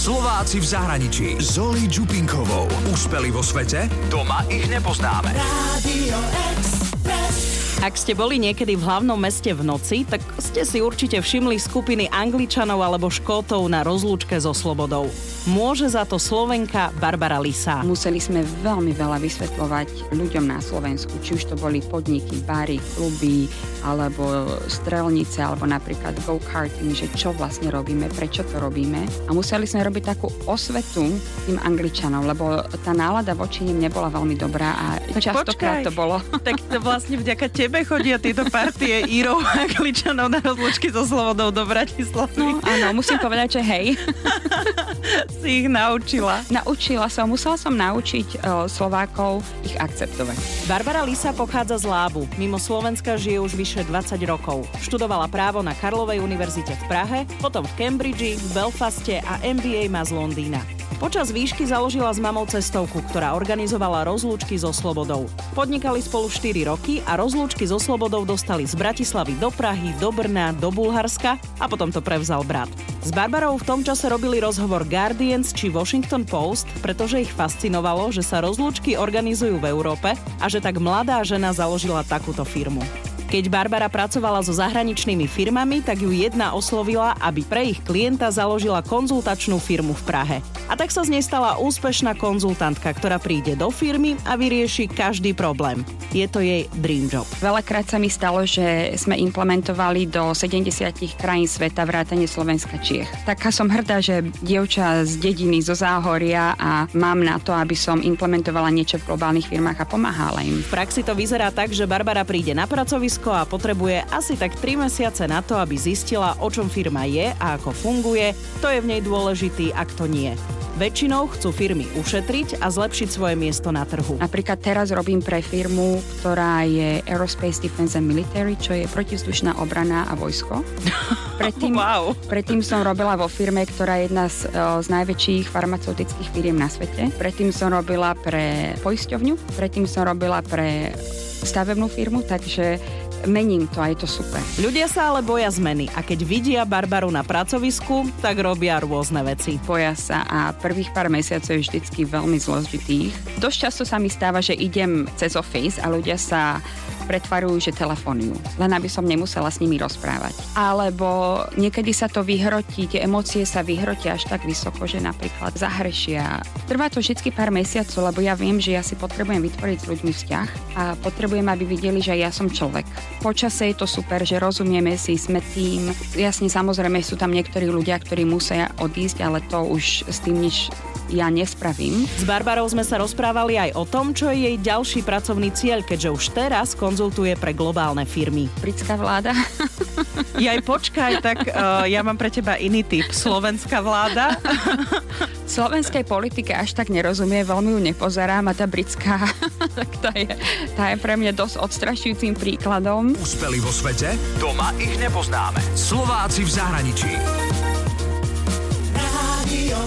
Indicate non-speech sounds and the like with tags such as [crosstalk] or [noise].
Slováci v zahraničí. Zoli Čupinkovou. Úspeli vo svete? Doma ich nepoznáme. Radio Express. Ak ste boli niekedy v hlavnom meste v noci, tak ste si určite všimli skupiny Angličanov alebo Škótov na rozlúčke so Slobodou. Môže za to Slovenka Barbara Lisa. Museli sme veľmi veľa vysvetľovať ľuďom na Slovensku, či už to boli podniky, bary, kluby, alebo strelnice, alebo napríklad go-karting, že čo vlastne robíme, prečo to robíme. A museli sme robiť takú osvetu tým Angličanom, lebo tá nálada voči nim nebola veľmi dobrá a častokrát to bolo. Tak to vlastne vďaka tebe chodia tieto partie Írov a Angličanov na rozlúčky so Slobodou do Bratislavy. No áno, musím povedať, že hej. [laughs] si ich naučila. Naučila som, musela som naučiť uh, Slovákov ich akceptovať. Barbara Lisa pochádza z Lábu. Mimo Slovenska žije už vyše 20 rokov. Študovala právo na Karlovej univerzite v Prahe, potom v Cambridge, v Belfaste a MBA má z Londýna. Počas výšky založila s mamou cestovku, ktorá organizovala rozlúčky so Slobodou. Podnikali spolu 4 roky a rozlúčky so Slobodou dostali z Bratislavy do Prahy, do Brna, do Bulharska a potom to prevzal brat. S Barbarou v tom čase robili rozhovor Guardians či Washington Post, pretože ich fascinovalo, že sa rozlúčky organizujú v Európe a že tak mladá žena založila takúto firmu. Keď Barbara pracovala so zahraničnými firmami, tak ju jedna oslovila, aby pre ich klienta založila konzultačnú firmu v Prahe. A tak sa z nej stala úspešná konzultantka, ktorá príde do firmy a vyrieši každý problém. Je to jej dream job. Veľakrát sa mi stalo, že sme implementovali do 70 krajín sveta vrátane Slovenska Čiech. Taká som hrdá, že dievča z dediny, zo Záhoria a mám na to, aby som implementovala niečo v globálnych firmách a pomáhala im. V praxi to vyzerá tak, že Barbara príde na pracovisko a potrebuje asi tak 3 mesiace na to, aby zistila, o čom firma je a ako funguje, to je v nej dôležitý, ak to nie. Väčšinou chcú firmy ušetriť a zlepšiť svoje miesto na trhu. Napríklad teraz robím pre firmu, ktorá je Aerospace Defense and Military, čo je protizdušná obrana a vojsko. [laughs] Predtým, Wow. predtým som robila vo firme, ktorá je jedna z, e, z najväčších farmaceutických firiem na svete. Predtým som robila pre poisťovňu, predtým som robila pre stavebnú firmu, takže mením to a je to super. Ľudia sa ale boja zmeny a keď vidia Barbaru na pracovisku, tak robia rôzne veci. boja sa a prvých pár mesiacov je vždycky veľmi zložitých. Dosť často sa mi stáva, že idem cez office a ľudia sa pretvarujú, že telefonujú, len aby som nemusela s nimi rozprávať. Alebo niekedy sa to vyhrotí, tie emócie sa vyhrotia až tak vysoko, že napríklad zahrešia. Trvá to vždy pár mesiacov, lebo ja viem, že ja si potrebujem vytvoriť s ľuďmi vzťah a potrebujem, aby videli, že ja som človek. Počase je to super, že rozumieme si, sme tým. Jasne, samozrejme sú tam niektorí ľudia, ktorí musia odísť, ale to už s tým nič ja nespravím. S Barbarou sme sa rozprávali aj o tom, čo je jej ďalší pracovný cieľ, keďže už teraz konzultuje pre globálne firmy. Britská vláda. [laughs] Jaj, počkaj, tak uh, [laughs] ja mám pre teba iný typ. Slovenská vláda. [laughs] Slovenskej politike až tak nerozumie, veľmi ju nepozerám a tá britská, tak tá je, tá je pre mňa dosť odstrašujúcim príkladom. Úspeli vo svete? Doma ich nepoznáme. Slováci v zahraničí. Radio